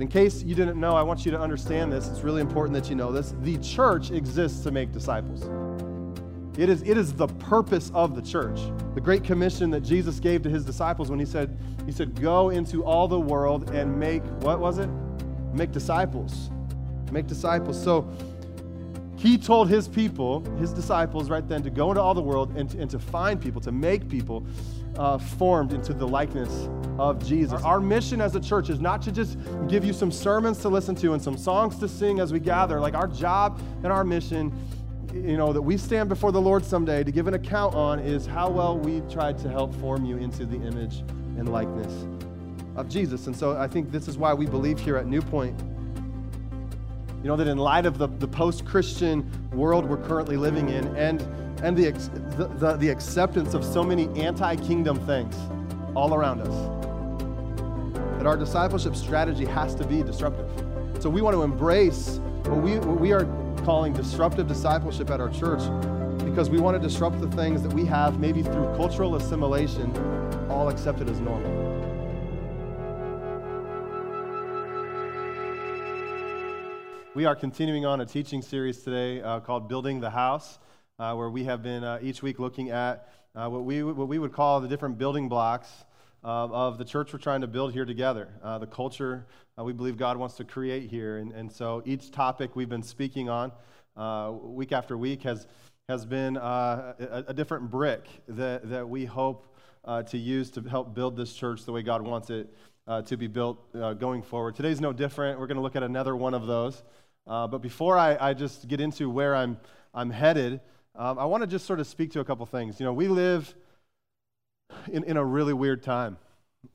In case you didn't know, I want you to understand this. It's really important that you know this. The church exists to make disciples. It is, it is the purpose of the church. The great commission that Jesus gave to his disciples when he said, he said, go into all the world and make, what was it? Make disciples. Make disciples. So he told his people, his disciples right then, to go into all the world and to, and to find people, to make people uh, formed into the likeness of Jesus. Our mission as a church is not to just give you some sermons to listen to and some songs to sing as we gather. Like our job and our mission you know, that we stand before the Lord someday to give an account on is how well we tried to help form you into the image and likeness of Jesus. And so I think this is why we believe here at New Point, you know, that in light of the, the post Christian world we're currently living in and, and the, the, the, acceptance of so many anti kingdom things all around us, that our discipleship strategy has to be disruptive. So we want to embrace what we, what we are calling disruptive discipleship at our church because we want to disrupt the things that we have, maybe through cultural assimilation, all accepted as normal. We are continuing on a teaching series today uh, called Building the House, uh, where we have been uh, each week looking at uh, what, we, what we would call the different building blocks of the church we're trying to build here together, uh, the culture uh, we believe God wants to create here. And, and so each topic we've been speaking on week after week has, has been a, a, different brick that, that we hope to use to help build this church the way God wants it uh, to be built uh, going forward. Today's no different. We're going to look at another one of those. but before I, I, just get into where I'm, I'm headed, um, I want to just sort of speak to a couple things. You know, we live in, in a really weird time.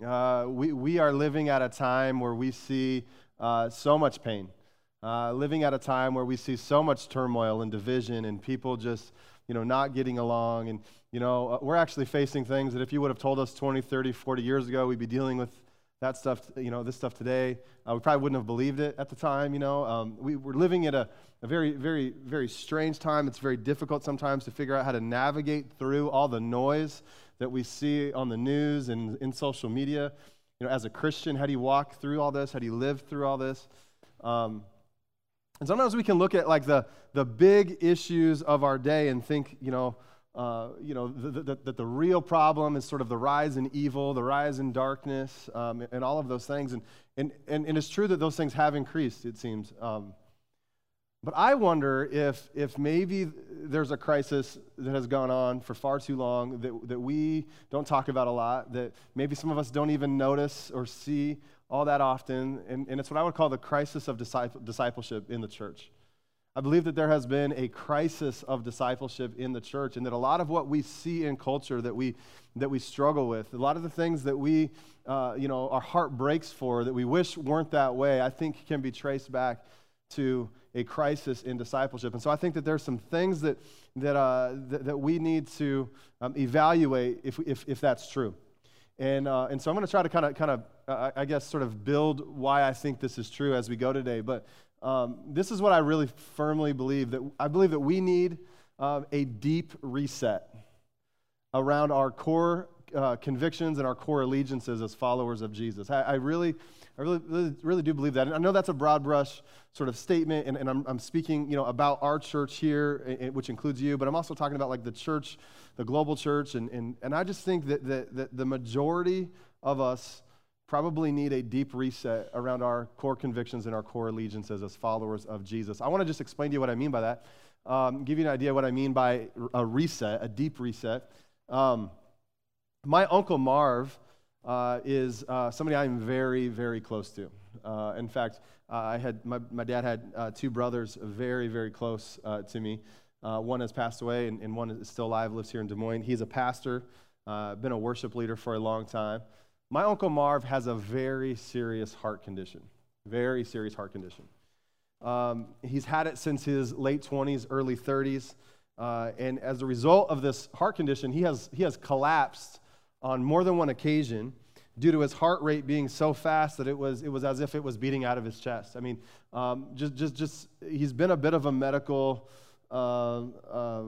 Uh, we, we are living at a time where we see uh, so much pain, uh, living at a time where we see so much turmoil and division and people just, you know, not getting along. And, you know, uh, we're actually facing things that if you would have told us 20, 30, 40 years ago, we'd be dealing with that stuff, you know, this stuff today. Uh, we probably wouldn't have believed it at the time, you know. Um, we, we're living at a, a very, very, very strange time. It's very difficult sometimes to figure out how to navigate through all the noise that we see on the news and in social media. You know, as a Christian, how do you walk through all this? How do you live through all this? Um, and sometimes we can look at like the, the big issues of our day and think, you know, uh, you know, that the, the, real problem is sort of the rise in evil, the rise in darkness, um, and all of those things. And, and, and, and, it's true that those things have increased, it seems. Um, but I wonder if, if maybe there's a crisis that has gone on for far too long that, that we don't talk about a lot, that maybe some of us don't even notice or see all that often. And, and it's what I would call the crisis of discipleship in the church. I believe that there has been a crisis of discipleship in the church, and that a lot of what we see in culture that we, that we struggle with, a lot of the things that we, uh, you know, our heart breaks for, that we wish weren't that way, I think can be traced back to a crisis in discipleship. And so I think that there's some things that, that, uh, that, that, we need to um, evaluate if, if, if that's true. And, uh, and so I'm going to try to kind of, kind of uh, I guess, sort of build why I think this is true as we go today. But um, this is what I really firmly believe that I believe that we need um, a deep reset around our core uh, convictions and our core allegiances as followers of Jesus. I, I really I really, really, really, do believe that. And I know that's a broad brush sort of statement, and, and I'm, I'm, speaking, you know, about our church here, which includes you, but I'm also talking about like the church, the global church, and, and, and I just think that, that, that the majority of us probably need a deep reset around our core convictions and our core allegiances as followers of Jesus. I want to just explain to you what I mean by that, um, give you an idea what I mean by a reset, a deep reset. Um, my uncle Marv uh, is uh, somebody I'm very, very close to. Uh, in fact, uh, I had my, my dad had uh, two brothers very, very close uh, to me. one has passed away, and, and, one is still alive, lives here in Des Moines. He's a pastor, been a worship leader for a long time. My uncle Marv has a very serious heart condition, very serious heart condition. Um, he's had it since his late 20s, early 30s. and as a result of this heart condition, he has, he has collapsed on more than one occasion due to his heart rate being so fast that it was, it was as if it was beating out of his chest. I mean, um, just, just, just, he's been a bit of a medical uh, uh,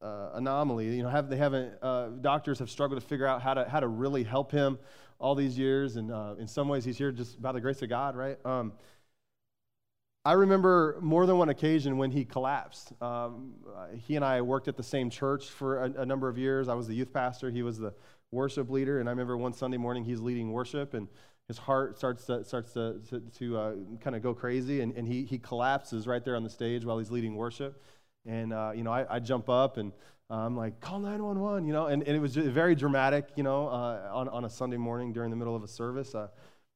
uh, anomaly. You know, have, they haven't, uh, doctors have struggled to figure out how to, how to really help him all these years, and uh, in some ways, he's here just by the grace of God, right? Um, I remember more than one occasion when he collapsed. Um, he and I worked at the same church for a, a, number of years. I was the youth pastor, he was the worship leader, and I remember one Sunday morning he's leading worship, and his heart starts to, starts to, to, to uh, kind of go crazy, and, and he, he collapses right there on the stage while he's leading worship. And, uh, you know, I, I, jump up and uh, I'm like, call 911, you know, and, and it was very dramatic, you know, uh, on, on a Sunday morning during the middle of a service. Uh,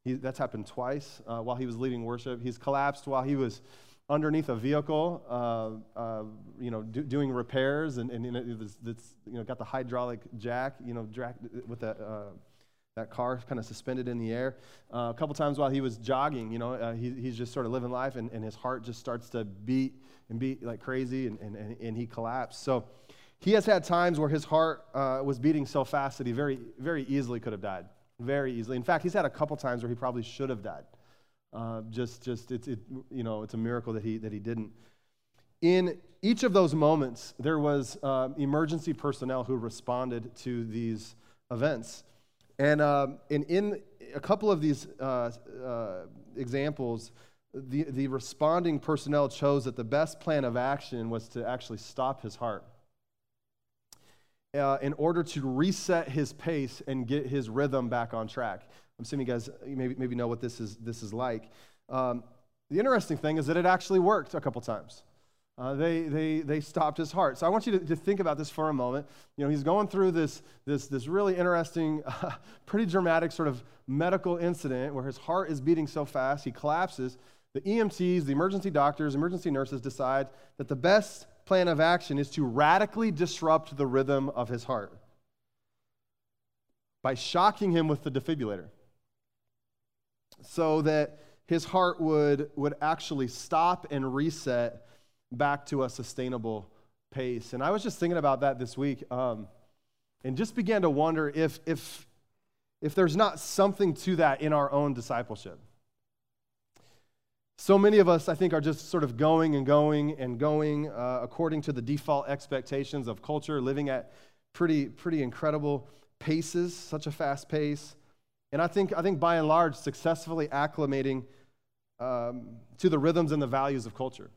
he, that's happened twice uh, while he was leading worship. He's collapsed while he was underneath a vehicle, uh, uh, you know, do, doing repairs, and, and, it's, it's, you know, got the hydraulic jack, you know, jack with that, uh, that car kind of suspended in the air. Uh, a couple times while he was jogging, you know, uh, he, he's just sort of living life, and, and his heart just starts to beat and beat like crazy, and, and, and he collapsed. So he has had times where his heart was beating so fast that he very, very easily could have died very easily. In fact, he's had a couple times where he probably should have died. Uh, just, just it's, it, you know, it's a miracle that he, that he didn't. In each of those moments, there was uh, emergency personnel who responded to these events. And, um, and in a couple of these uh, uh, examples, the, the responding personnel chose that the best plan of action was to actually stop his heart uh, in order to reset his pace and get his rhythm back on track. I'm assuming you guys maybe, maybe know what this is, this is like. Um, the interesting thing is that it actually worked a couple times. Uh, they, they, they stopped his heart. So I want you to, to, think about this for a moment. You know, he's going through this, this, this really interesting, uh, pretty dramatic sort of medical incident where his heart is beating so fast, he collapses. The EMTs, the emergency doctors, emergency nurses decide that the best plan of action is to radically disrupt the rhythm of his heart by shocking him with the defibrillator so that his heart would, would actually stop and reset back to a sustainable pace. And I was just thinking about that this week um, and just began to wonder if, if, if there's not something to that in our own discipleship. So many of us, I think, are just sort of going and going and going uh, according to the default expectations of culture, living at pretty, pretty incredible paces, such a fast pace. And I think, I think by and large, successfully acclimating um, to the rhythms and the values of culture.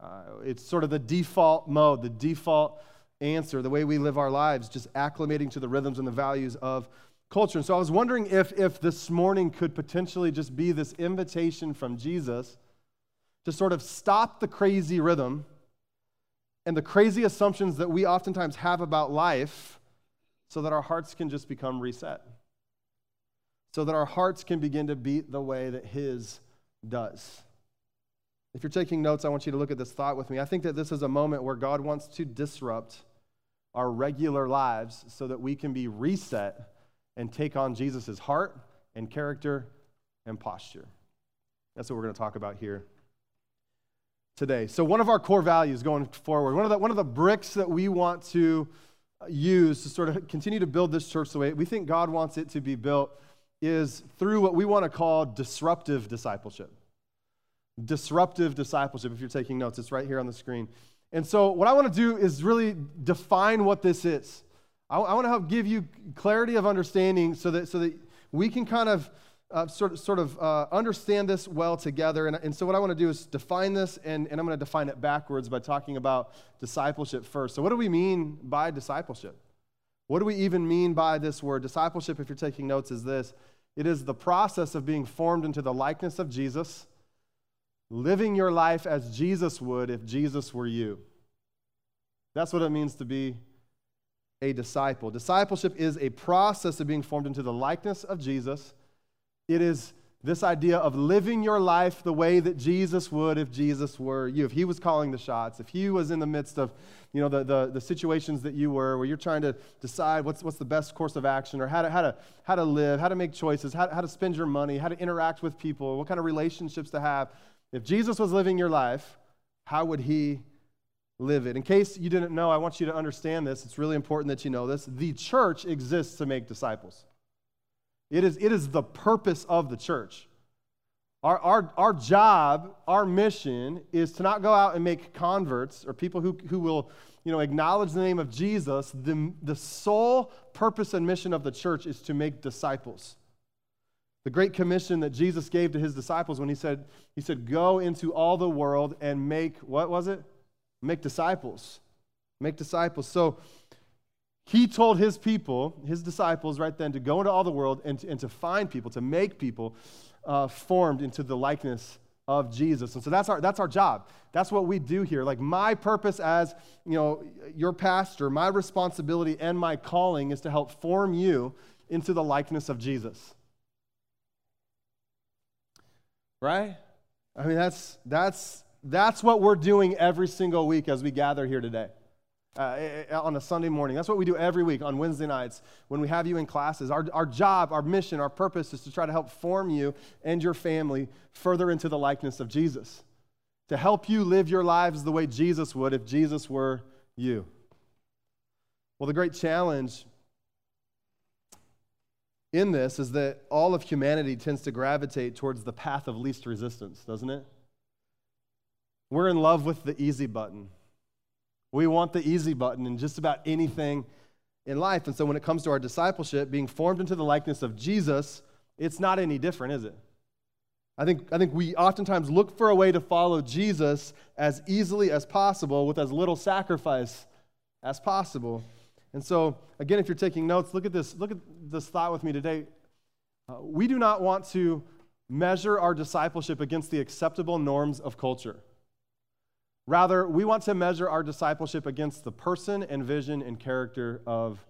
Uh, it's sort of the default mode, the default answer, the way we live our lives, just acclimating to the rhythms and the values of culture. And so I was wondering if, if this morning could potentially just be this invitation from Jesus to sort of stop the crazy rhythm and the crazy assumptions that we oftentimes have about life so that our hearts can just become reset. So that our hearts can begin to beat the way that His does. If you're taking notes, I want you to look at this thought with me. I think that this is a moment where God wants to disrupt our regular lives so that we can be reset and take on Jesus' heart and character and posture. That's what we're going to talk about here today. So, one of our core values going forward, one of the, one of the bricks that we want to use to sort of continue to build this church the way we think God wants it to be built is through what we want to call disruptive discipleship. Disruptive discipleship, if you're taking notes, it's right here on the screen. And so, what I want to do is really define what this is. I, I want to help give you clarity of understanding so that, so that we can kind of uh, sort sort of uh, understand this well together. And, and so, what I want to do is define this, and, and I'm going to define it backwards by talking about discipleship first. So, what do we mean by discipleship? What do we even mean by this word? Discipleship, if you're taking notes, is this it is the process of being formed into the likeness of Jesus, living your life as Jesus would if Jesus were you. That's what it means to be a disciple. Discipleship is a process of being formed into the likeness of Jesus. It is this idea of living your life the way that Jesus would if Jesus were you. If he was calling the shots, if he was in the midst of you know, the, the, the situations that you were, where you're trying to decide what's, what's the best course of action or how to, how, to, how to live, how to make choices, how, how to spend your money, how to interact with people, what kind of relationships to have. If Jesus was living your life, how would he live it. In case you didn't know, I want you to understand this. It's really important that you know this. The church exists to make disciples, it is, it is the purpose of the church. Our, our, our job, our mission is to not go out and make converts or people who, who will you know, acknowledge the name of Jesus, the, the sole purpose and mission of the church is to make disciples. The great commission that Jesus gave to his disciples when he said, he said, go into all the world and make, what was it? Make disciples. Make disciples. So he told his people, his disciples, right then, to go into all the world and to, and to find people, to make people uh, formed into the likeness of Jesus. And so that's our, that's our job. That's what we do here. Like my purpose as, you know, your pastor, my responsibility and my calling is to help form you into the likeness of Jesus. Right? I mean, that's, that's, that's what we're doing every single week as we gather here today uh, eh, eh, on a Sunday morning. That's what we do every week on Wednesday nights when we have you in classes. Our, our job, our mission, our purpose is to try to help form you and your family further into the likeness of Jesus, to help you live your lives the way Jesus would if Jesus were you. Well, the great challenge in this is that all of humanity tends to gravitate towards the path of least resistance, doesn't it? We're in love with the easy button. We want the easy button in just about anything in life. And so when it comes to our discipleship, being formed into the likeness of Jesus, it's not any different, is it? I think, I think we oftentimes look for a way to follow Jesus as easily as possible with as little sacrifice as possible. And so, again, if you're taking notes, look at this, look at this thought with me today. Uh, we do not want to measure our discipleship against the acceptable norms of culture. Rather, we want to measure our discipleship against the person and vision and character of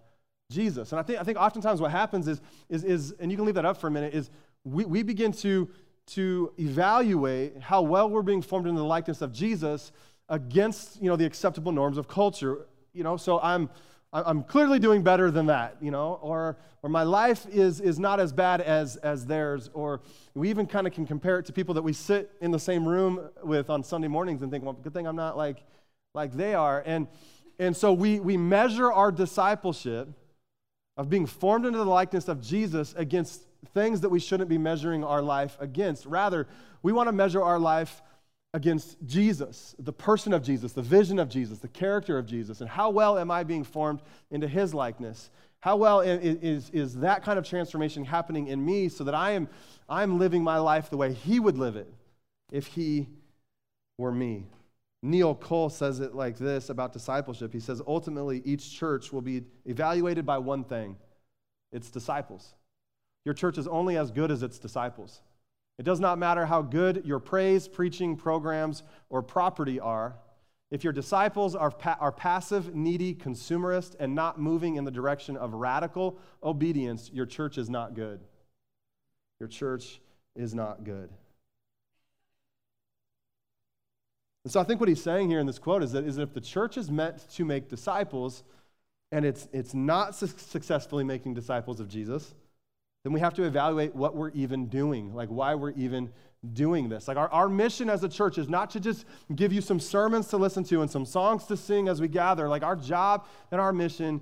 Jesus. And I think, I think oftentimes what happens is, is, is, and you can leave that up for a minute, is we, we begin to, to evaluate how well we're being formed into the likeness of Jesus against, you know, the acceptable norms of culture. You know, so I'm, I'm clearly doing better than that, you know, or, or my life is, is not as bad as, as theirs, or we even kind of can compare it to people that we sit in the same room with on Sunday mornings and think, well, good thing I'm not like, like they are. And, and so we, we measure our discipleship of being formed into the likeness of Jesus against things that we shouldn't be measuring our life against. Rather, we want to measure our life against Jesus, the person of Jesus, the vision of Jesus, the character of Jesus, and how well am I being formed into his likeness? How well is, is that kind of transformation happening in me so that I am I'm living my life the way he would live it if he were me? Neil Cole says it like this about discipleship. He says, ultimately, each church will be evaluated by one thing its disciples. Your church is only as good as its disciples. It does not matter how good your praise, preaching, programs, or property are. If your disciples are, pa- are passive, needy, consumerist, and not moving in the direction of radical obedience, your church is not good. Your church is not good. And so I think what he's saying here in this quote is that, is that if the church is meant to make disciples and it's, it's not su- successfully making disciples of Jesus, then we have to evaluate what we're even doing, like why we're even doing this. Like our, our mission as a church is not to just give you some sermons to listen to and some songs to sing as we gather. Like our job and our mission,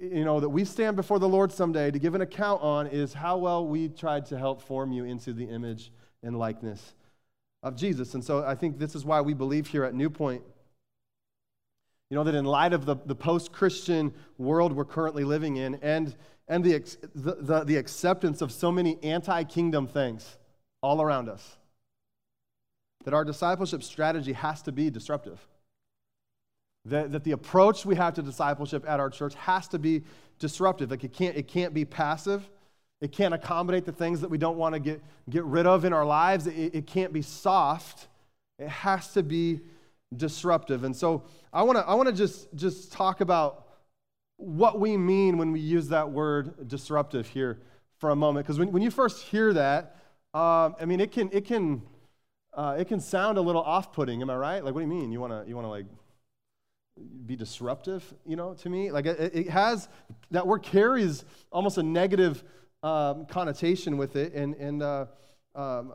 you know, that we stand before the Lord someday to give an account on is how well we tried to help form you into the image and likeness of Jesus. And so I think this is why we believe here at New Point you know, that in light of the, the post Christian world we're currently living in and, and the, the, the, the acceptance of so many anti kingdom things all around us, that our discipleship strategy has to be disruptive. That, that the approach we have to discipleship at our church has to be disruptive. Like it can't, it can't be passive. It can't accommodate the things that we don't want to get, get rid of in our lives. It, it can't be soft. It has to be disruptive. And so I want to I want to just just talk about what we mean when we use that word disruptive here for a moment. Because when, when you first hear that um, I mean it can it can uh, it can sound a little off-putting am I right? Like what do you mean? You want to you want to like be disruptive you know to me? Like it, it has that word carries almost a negative um, connotation with it. And and uh, um,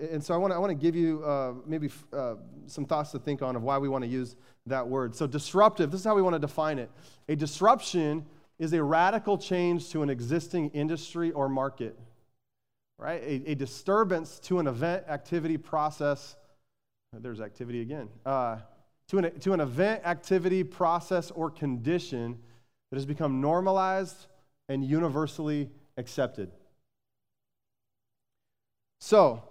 and so I want to I give you uh, maybe uh, some thoughts to think on of why we want to use that word. So disruptive. This is how we want to define it. A disruption is a radical change to an existing industry or market. Right? A, a disturbance to an event, activity, process. There's activity again. Uh, to an, to an event, activity, process, or condition that has become normalized and universally accepted. So,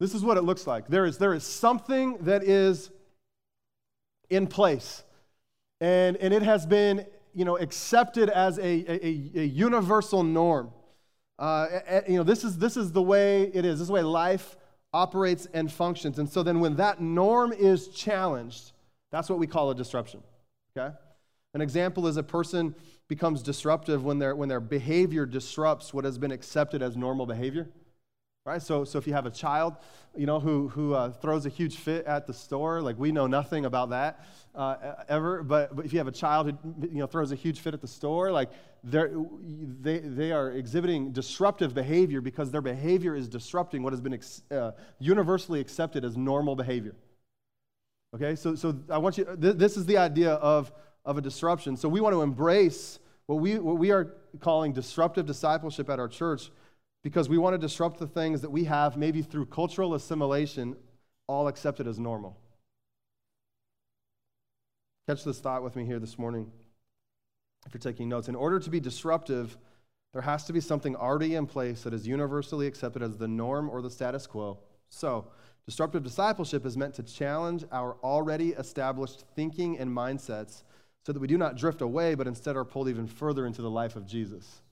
this is what it looks like. There is, there is something that is in place, and, and it has been you know, accepted as a, a, a universal norm. Uh, you know, this is, this is the way it is. This is the way life operates and functions. And so then when that norm is challenged, that's what we call a disruption. Okay? An example is a person becomes disruptive when, their when their behavior disrupts what has been accepted as normal behavior. Right? So, so if you have a child, you know, who, who uh, throws a huge fit at the store, like we know nothing about that uh, ever, but, but if you have a child who, you know, throws a huge fit at the store, like they, they are exhibiting disruptive behavior because their behavior is disrupting what has been ex, uh, universally accepted as normal behavior. Okay, so, so I want you, th- this is the idea of, of a disruption. So we want to embrace what we, what we are calling disruptive discipleship at our church because we want to disrupt the things that we have, maybe through cultural assimilation, all accepted as normal. Catch this thought with me here this morning if you're taking notes. In order to be disruptive, there has to be something already in place that is universally accepted as the norm or the status quo. So, disruptive discipleship is meant to challenge our already established thinking and mindsets so that we do not drift away, but instead are pulled even further into the life of Jesus.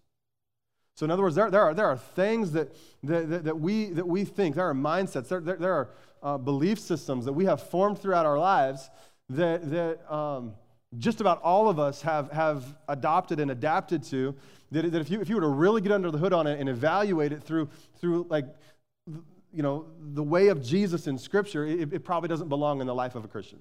So, in other words, there, there, are, there are things that, that, that, we, that we think, there are mindsets, there, there, there are uh, belief systems that we have formed throughout our lives that, that um, just about all of us have, have adopted and adapted to. That, that if, you, if you were to really get under the hood on it and evaluate it through, through like, you know, the way of Jesus in Scripture, it, it probably doesn't belong in the life of a Christian.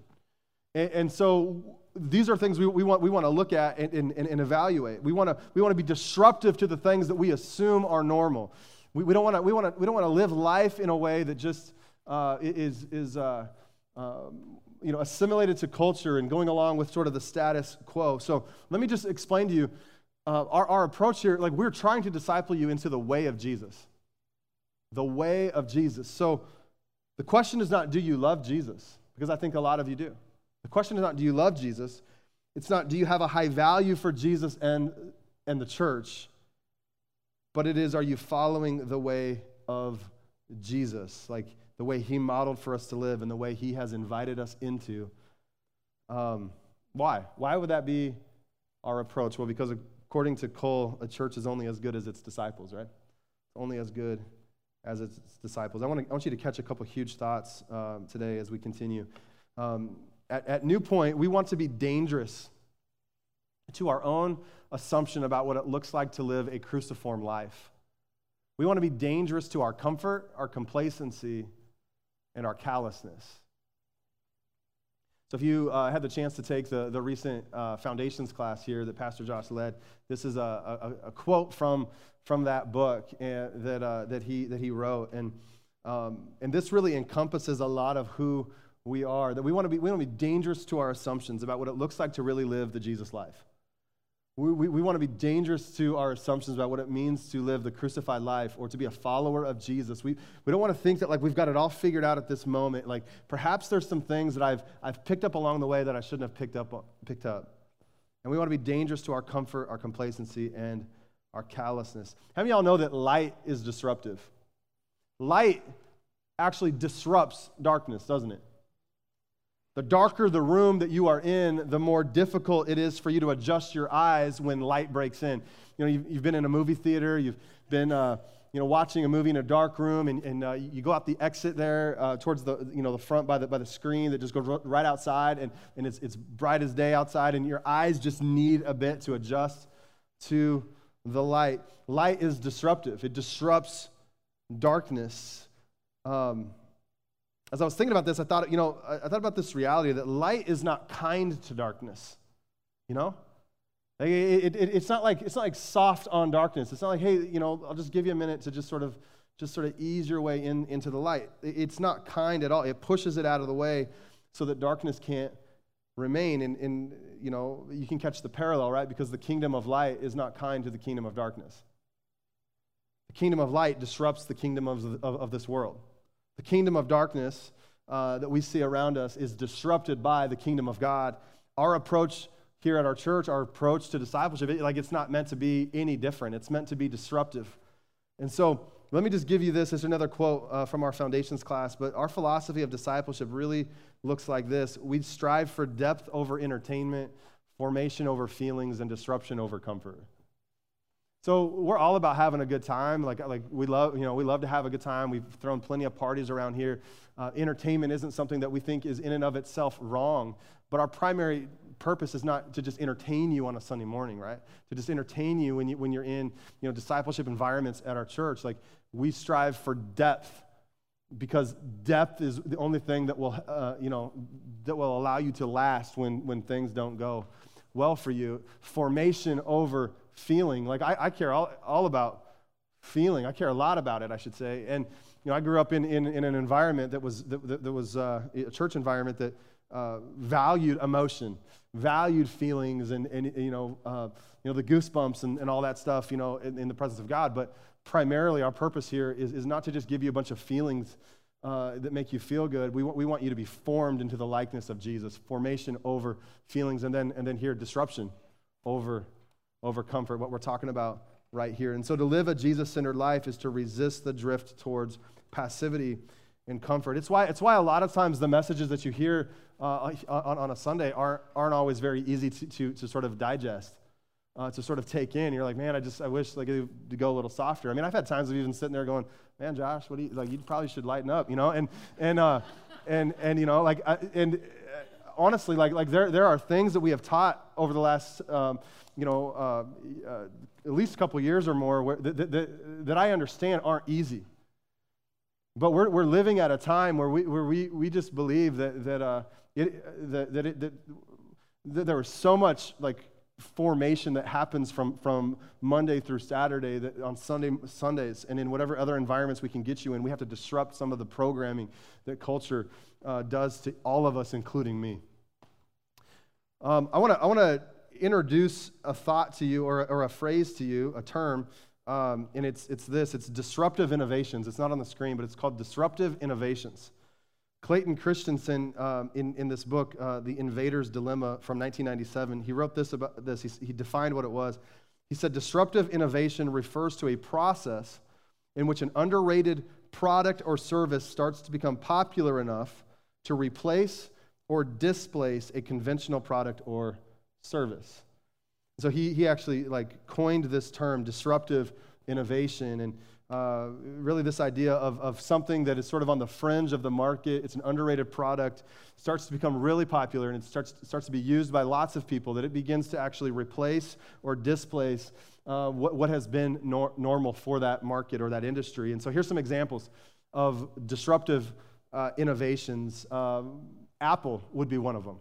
And, and so these are things we, we, want, we want to look at and, and, and evaluate. We want to we want to be disruptive to the things that we assume are normal. We, we don't want to we want to we don't want to live life in a way that just uh, is is uh, um, you know assimilated to culture and going along with sort of the status quo. So let me just explain to you uh, our, our approach here. Like we're trying to disciple you into the way of Jesus, the way of Jesus. So the question is not do you love Jesus because I think a lot of you do. The question is not, do you love Jesus? It's not, do you have a high value for Jesus and, and the church? But it is, are you following the way of Jesus? Like the way he modeled for us to live and the way he has invited us into. Um, why? Why would that be our approach? Well, because according to Cole, a church is only as good as its disciples, right? Only as good as its disciples. I want, to, I want you to catch a couple huge thoughts um, today as we continue. Um, at, at New Point, we want to be dangerous to our own assumption about what it looks like to live a cruciform life. We want to be dangerous to our comfort, our complacency, and our callousness. So, if you uh, had the chance to take the, the recent uh, foundations class here that Pastor Josh led, this is a, a, a quote from, from that book and, that, uh, that, he, that he wrote. And, um, and this really encompasses a lot of who we are, that we want to be, we want to be dangerous to our assumptions about what it looks like to really live the Jesus life. We, we, we want to be dangerous to our assumptions about what it means to live the crucified life or to be a follower of Jesus. We, we don't want to think that like we've got it all figured out at this moment. Like perhaps there's some things that I've, I've picked up along the way that I shouldn't have picked up, picked up. And we want to be dangerous to our comfort, our complacency, and our callousness. How many of y'all know that light is disruptive? Light actually disrupts darkness, doesn't it? The darker the room that you are in, the more difficult it is for you to adjust your eyes when light breaks in. You know, you've, you've been in a movie theater, you've been, uh, you know, watching a movie in a dark room, and, and uh, you go out the exit there uh, towards the, you know, the front by the, by the screen that just goes right outside, and, and it's, it's bright as day outside, and your eyes just need a bit to adjust to the light. Light is disruptive, it disrupts darkness. Um, as I was thinking about this, I thought, you know, I thought about this reality that light is not kind to darkness. You know? Like it, it, it's, not like, it's not like soft on darkness. It's not like, hey, you know, I'll just give you a minute to just sort of just sort of ease your way in, into the light. It's not kind at all. It pushes it out of the way so that darkness can't remain. And, and you know, you can catch the parallel, right? Because the kingdom of light is not kind to the kingdom of darkness. The kingdom of light disrupts the kingdom of, of, of this world. The kingdom of darkness uh, that we see around us is disrupted by the kingdom of God. Our approach here at our church, our approach to discipleship, it, like it's not meant to be any different. It's meant to be disruptive. And so let me just give you this as another quote uh, from our foundations class. But our philosophy of discipleship really looks like this We strive for depth over entertainment, formation over feelings, and disruption over comfort. So we're all about having a good time. Like, like we love, you know, we love to have a good time. We've thrown plenty of parties around here. Uh, entertainment isn't something that we think is in and of itself wrong, but our primary purpose is not to just entertain you on a Sunday morning, right? To just entertain you when, you, when you're in, you know, discipleship environments at our church. Like we strive for depth because depth is the only thing that will, uh, you know, that will allow you to last when, when things don't go well for you. Formation over feeling. Like I, I care all, all about feeling. I care a lot about it, I should say. And you know, I grew up in, in, in an environment that was, that, that was uh, a church environment that uh, valued emotion, valued feelings, and, and you, know, uh, you know, the goosebumps and, and all that stuff, you know, in, in, the presence of God. But primarily, our purpose here is, is not to just give you a bunch of feelings uh, that make you feel good. We want, we want you to be formed into the likeness of Jesus. Formation over feelings, and then, and then here, disruption over, over comfort, what we're talking about right here. And so to live a Jesus centered life is to resist the drift towards passivity and comfort. It's why, it's why a lot of times the messages that you hear uh, on, on a Sunday aren't, aren't always very easy to, to, to sort of digest, uh, to sort of take in. You're like, man, I just, I wish like to go a little softer. I mean, I've had times of even sitting there going, man, Josh, what do you, like, you probably should lighten up, you know? And, and, uh, and, and, you know, like, I, and uh, honestly, like, like there, there are things that we have taught over the last, um, you know, uh, uh, at least a couple years or more where, that, that, that I understand aren't easy. But we're, we're living at a time where we, where we, we just believe that, that, uh, it, that, that, it, that, that there was so much like formation that happens from, from Monday through Saturday that on Sunday, Sundays and in whatever other environments we can get you in. We have to disrupt some of the programming that culture uh, does to all of us, including me. Um, I want to I wanna introduce a thought to you or, or a phrase to you, a term um, and it's, it's this it's disruptive innovations. It's not on the screen, but it's called disruptive innovations. Clayton Christensen, um, in, in this book, uh, The Innovator's Dilemma from 1997, he wrote this about this. He, he defined what it was. He said, Disruptive innovation refers to a process in which an underrated product or service starts to become popular enough to replace or displace a conventional product or service. So he, he actually like coined this term, disruptive innovation, and uh, really this idea of, of something that is sort of on the fringe of the market. It's an underrated product, starts to become really popular, and it starts, starts to be used by lots of people, that it begins to actually replace or displace uh, what, what has been nor- normal for that market or that industry. And so here's some examples of disruptive uh, innovations. Um, Apple would be one of them.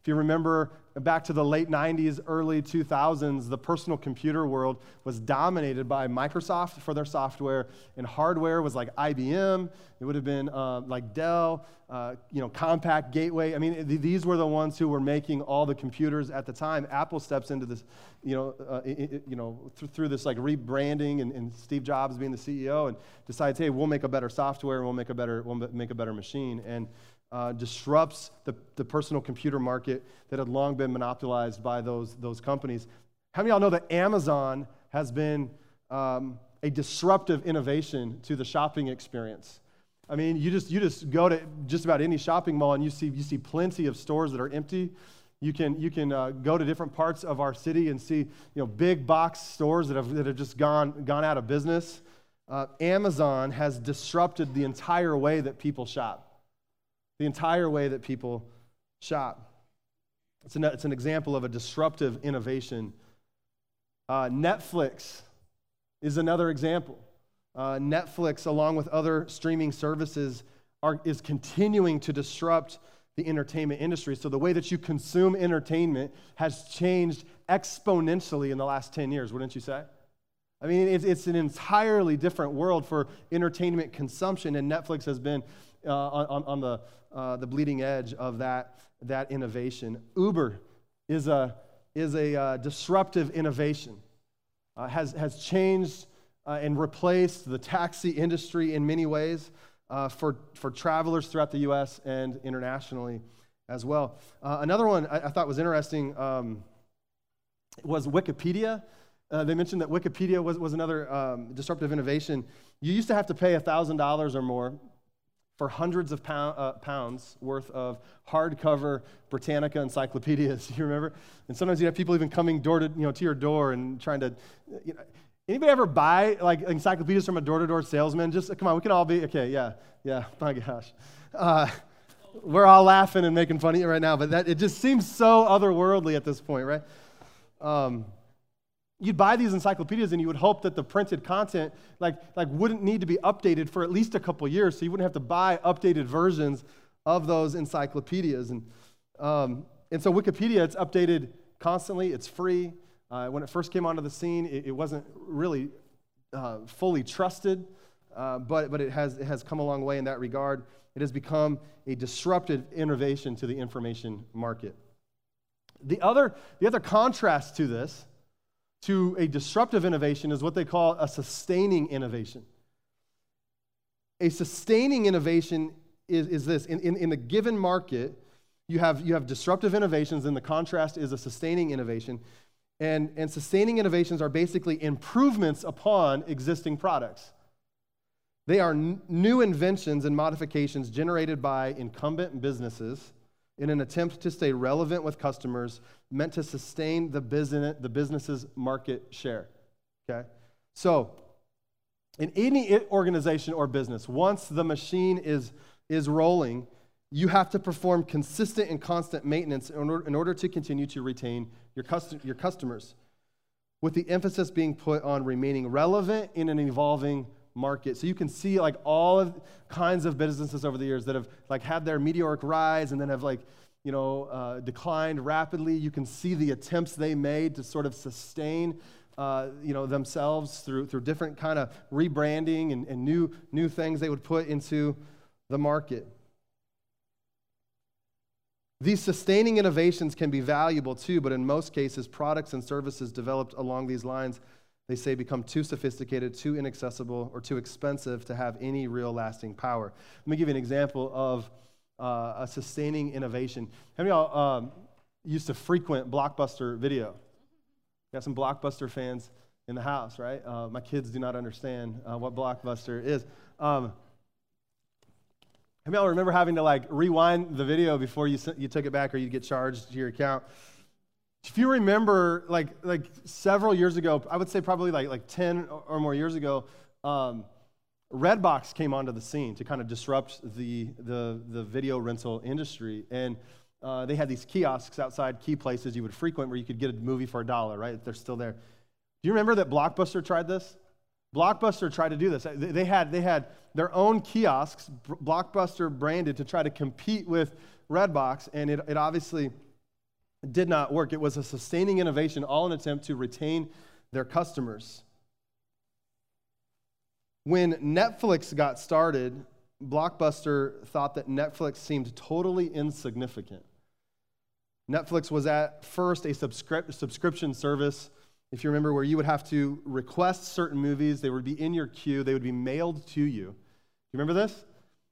If you remember back to the late 90s, early 2000s, the personal computer world was dominated by Microsoft for their software, and hardware was like IBM. It would have been uh, like Dell, uh, you know, Compaq, Gateway. I mean, th- these were the ones who were making all the computers at the time. Apple steps into this, you know, uh, it, it, you know, th- through this like rebranding, and, and, Steve Jobs being the CEO, and decides, hey, we'll make a better software, we'll make a better, we'll make a better machine, and uh, disrupts the, the personal computer market that had long been monopolized by those, those companies. How many of y'all know that Amazon has been um, a disruptive innovation to the shopping experience? I mean, you just, you just go to just about any shopping mall and you see, you see plenty of stores that are empty. You can, you can uh, go to different parts of our city and see you know, big box stores that have, that have just gone, gone out of business. Uh, Amazon has disrupted the entire way that people shop the entire way that people shop. It's an, it's an example of a disruptive innovation. Uh, Netflix is another example. Uh, Netflix, along with other streaming services, are, is continuing to disrupt the entertainment industry. So the way that you consume entertainment has changed exponentially in the last 10 years, wouldn't you say? I mean, it's, it's an entirely different world for entertainment consumption, and Netflix has been uh, on, on the, uh, the bleeding edge of that, that innovation. Uber is a, is a uh, disruptive innovation, uh, has, has changed uh, and replaced the taxi industry in many ways. uh, for, for travelers throughout the U.S. and internationally as well. Uh, another one I, I, thought was interesting um, was Wikipedia. Uh, they mentioned that Wikipedia was, was another um, disruptive innovation. You used to have to pay $1,000 or more for hundreds of pound, uh, pounds worth of hardcover Britannica encyclopedias. You remember? And sometimes you have people even coming door to, you know, to your door and trying to, you know, anybody ever buy like encyclopedias from a door-to-door salesman? Just come on, we can all be okay. Yeah, yeah. My gosh, uh, we're all laughing and making fun of you right now, but that it just seems so otherworldly at this point, right? Um, you'd buy these encyclopedias and you would hope that the printed content like, like wouldn't need to be updated for at least a couple years so you wouldn't have to buy updated versions of those encyclopedias. And, um, and so wikipedia it's updated constantly. It's free. Uh, when it first came onto the scene it, it wasn't really uh, fully trusted uh, but, but it, has, it has come a long way in that regard. It has become a disruptive innovation to the information market. The other, the other contrast to this to a disruptive innovation is what they call a sustaining innovation. A sustaining innovation is, is this in, in, in the given market, you have, you have disruptive innovations, and the contrast is a sustaining innovation. And, and sustaining innovations are basically improvements upon existing products. They are n- new inventions and modifications generated by incumbent businesses in an attempt to stay relevant with customers meant to sustain the business the business's market share okay? So in any organization or business once the machine is is rolling you have to perform consistent and constant maintenance in order, in order to continue to retain your, custom, your customers with the emphasis being put on remaining relevant in an evolving market. So you can see like all of kinds of businesses over the years that have like had their meteoric rise and then have like, you know, uh, declined rapidly. You can see the attempts they made to sort of sustain, uh, you know, themselves through, through different kind of rebranding and, and new, new things they would put into the market. These sustaining innovations can be valuable too, but in most cases, products and services developed along these lines they say become too sophisticated, too inaccessible, or too expensive to have any real lasting power. Let me give you an example of uh, a sustaining innovation. How many of y'all um, used to frequent Blockbuster video? Got some Blockbuster fans in the house, right? Uh, my kids do not understand uh, what Blockbuster is. Um, how many of y'all remember having to like rewind the video before you, you took it back or you'd get charged to your account? If you remember, like, like several years ago, I would say probably like, like 10 or more years ago, um, Redbox came onto the scene to kind of disrupt the, the, the video rental industry. And uh, they had these kiosks outside key places you would frequent where you could get a movie for a dollar, right? They're still there. Do you remember that Blockbuster tried this? Blockbuster tried to do this. They had, they had their own kiosks, Blockbuster branded, to try to compete with Redbox, and it, it obviously did not work. It was a sustaining innovation, all an attempt to retain their customers. When Netflix got started, Blockbuster thought that Netflix seemed totally insignificant. Netflix was at first a subscri- subscription service, if you remember, where you would have to request certain movies. They would be in your queue, they would be mailed to you. You remember this?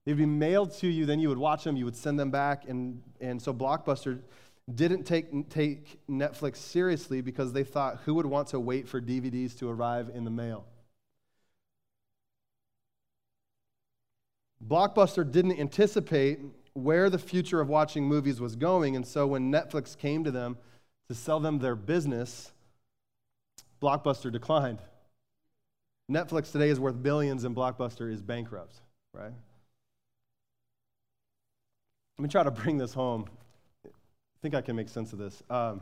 They'd be mailed to you, then you would watch them, you would send them back. And, and so Blockbuster didn't take, take Netflix seriously because they thought who would want to wait for DVDs to arrive in the mail? Blockbuster didn't anticipate where the future of watching movies was going, and so when Netflix came to them to sell them their business, Blockbuster declined. Netflix today is worth billions, and Blockbuster is bankrupt, right? Let me try to bring this home think I can make sense of this. Um,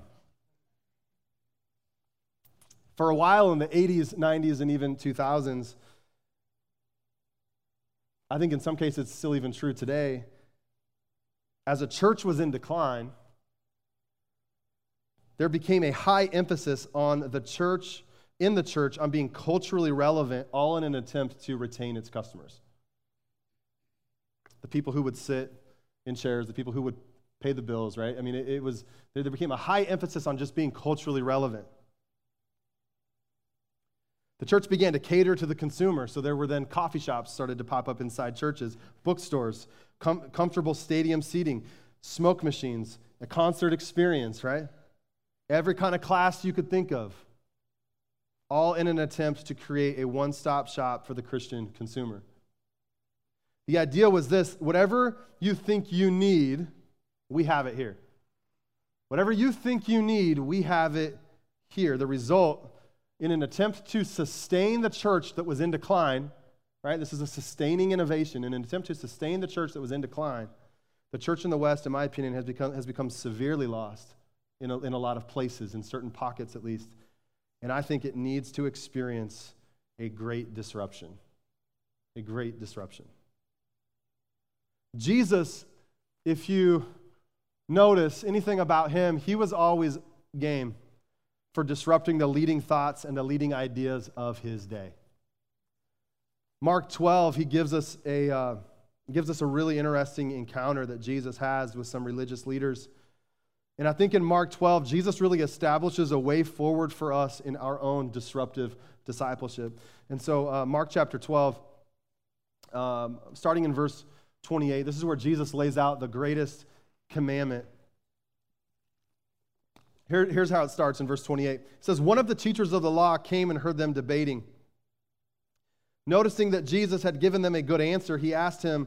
for a while in the 80s, 90s, and even 2000s, I think in some cases it's still even true today, as a church was in decline, there became a high emphasis on the church, in the church, on being culturally relevant, all in an attempt to retain its customers. The people who would sit in chairs, the people who would pay the bills, right? I mean, it, it was, there became a high emphasis on just being culturally relevant. The church began to cater to the consumer, so there were then coffee shops started to pop up inside churches, bookstores, com- comfortable stadium seating, smoke machines, a concert experience, right? Every kind of class you could think of, all in an attempt to create a one stop shop for the Christian consumer. The idea was this whatever you think you need, we have it here. Whatever you think you need, we have it here. The result in an attempt to sustain the church that was in decline, right? This is a sustaining innovation. In an attempt to sustain the church that was in decline, the church in the West, in my opinion, has become, has become severely lost in a, in a lot of places, in certain pockets at least. And I think it needs to experience a great disruption. A great disruption. Jesus, if you notice anything about him, he was always game for disrupting the leading thoughts and the leading ideas of his day. Mark 12, he gives us a, uh, gives us a really interesting encounter that Jesus has with some religious leaders. And I think in Mark 12, Jesus really establishes a way forward for us in our own disruptive discipleship. And so, uh, Mark chapter 12, um, starting in verse 28, this is where Jesus lays out the greatest commandment here, here's how it starts in verse 28. It says, One of the teachers of the law came and heard them debating. Noticing that Jesus had given them a good answer, he asked him,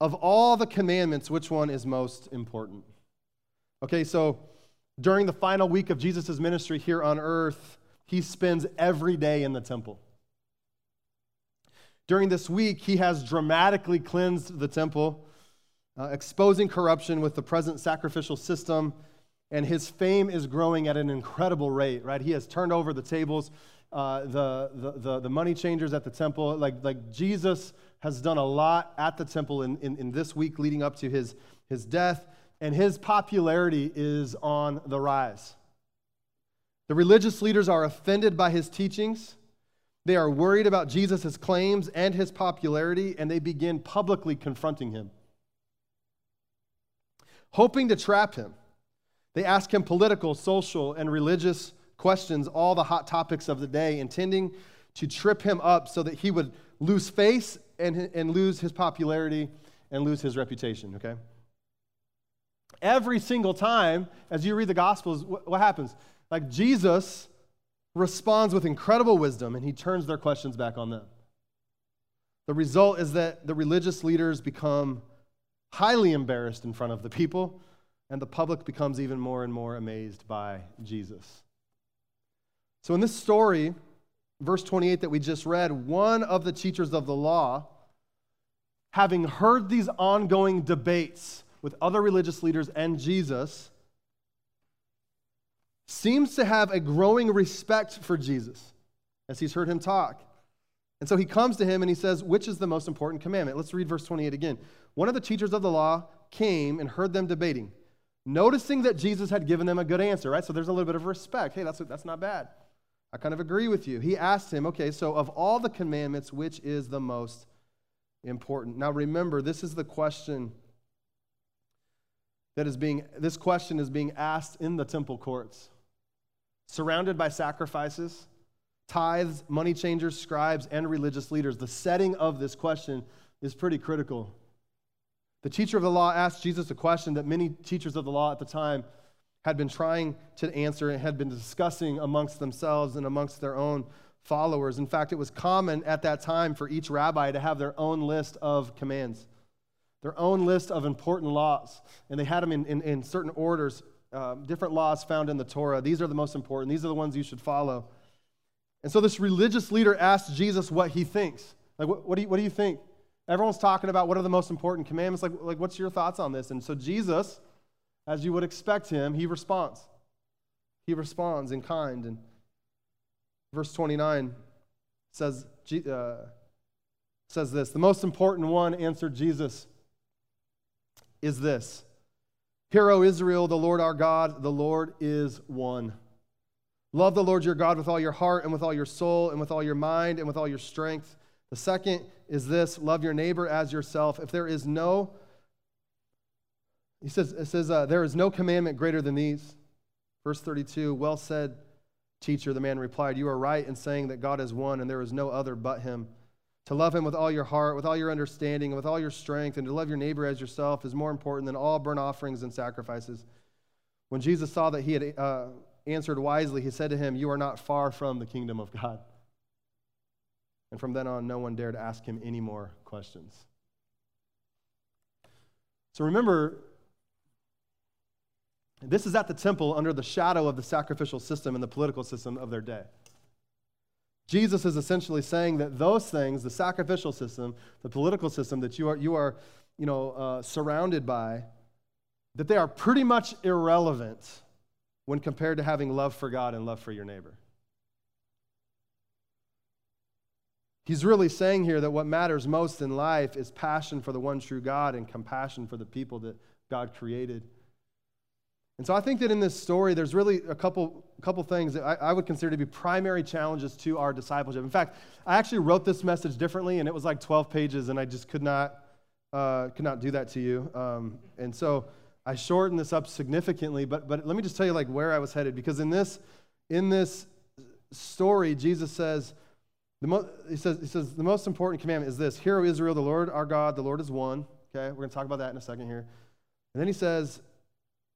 Of all the commandments, which one is most important? Okay, so during the final week of Jesus' ministry here on earth, he spends every day in the temple. During this week, he has dramatically cleansed the temple, uh, exposing corruption with the present sacrificial system and his fame is growing at an incredible rate, right? He has turned over the tables, uh, the, the, the, the, money changers at the temple. Like, like Jesus has done a lot at the temple in, in, in this week leading up to his, his death, and his popularity is on the rise. The religious leaders are offended by his teachings. They are worried about Jesus' claims and his popularity, and they begin publicly confronting him, hoping to trap him. They ask him political, social, and religious questions, all the hot topics of the day, intending to trip him up so that he would lose face and, and lose his popularity and lose his reputation, okay? Every single time, as you read the Gospels, what, what happens? Like Jesus responds with incredible wisdom and he turns their questions back on them. The result is that the religious leaders become highly embarrassed in front of the people and the public becomes even more and more amazed by Jesus. So, in this story, verse 28 that we just read, one of the teachers of the law, having heard these ongoing debates with other religious leaders and Jesus, seems to have a growing respect for Jesus as he's heard him talk. And so he comes to him and he says, Which is the most important commandment? Let's read verse 28 again. One of the teachers of the law came and heard them debating noticing that Jesus had given them a good answer, right? So there's a little bit of respect. Hey, that's, that's not bad. I kind of agree with you. He asked him, okay, so of all the commandments, which is the most important? Now remember, this is the question that is being, this question is being asked in the temple courts, surrounded by sacrifices, tithes, money changers, scribes, and religious leaders. The setting of this question is pretty critical. The teacher of the law asked Jesus a question that many teachers of the law at the time had been trying to answer and had been discussing amongst themselves and amongst their own followers. In fact, it was common at that time for each rabbi to have their own list of commands, their own list of important laws. And they had them in, in, in certain orders, uh, different laws found in the Torah. These are the most important, these are the ones you should follow. And so this religious leader asks Jesus what he thinks. Like, what, what, do, you, what do you think? Everyone's talking about what are the most important commandments. Like, like, what's your thoughts on this? And so Jesus, as you would expect him, he responds. He responds in kind. And verse 29 says, uh, says this The most important one, answered Jesus, is this Hear, O Israel, the Lord our God, the Lord is one. Love the Lord your God with all your heart and with all your soul and with all your mind and with all your strength. The second is this love your neighbor as yourself. If there is no, he says, it says, uh, there is no commandment greater than these. Verse 32, well said, Teacher, the man replied, You are right in saying that God is one and there is no other but him. To love him with all your heart, with all your understanding, and with all your strength, and to love your neighbor as yourself is more important than all burnt offerings and sacrifices. When Jesus saw that he had uh, answered wisely, he said to him, You are not far from the kingdom of God. And from then on, no one dared ask him any more questions. So remember, this is at the temple under the shadow of the sacrificial system and the political system of their day. Jesus is essentially saying that those things, the sacrificial system, the political system that you are, you are you know, uh, surrounded by, that they are pretty much irrelevant when compared to having love for God and love for your neighbor. He's really saying here that what matters most in life is passion for the one true God and compassion for the people that God created. And so I think that in this story, there's really a couple, couple things that I, I, would consider to be primary challenges to our discipleship. In fact, I actually wrote this message differently, and it was like 12 pages, and I just could not, uh, could not do that to you. Um, and so I shortened this up significantly, but, but let me just tell you like where I was headed, because in this, in this story, Jesus says, the mo- he, says, he says, the most important commandment is this Hear, O Israel, the Lord our God, the Lord is one. Okay, we're going to talk about that in a second here. And then he says,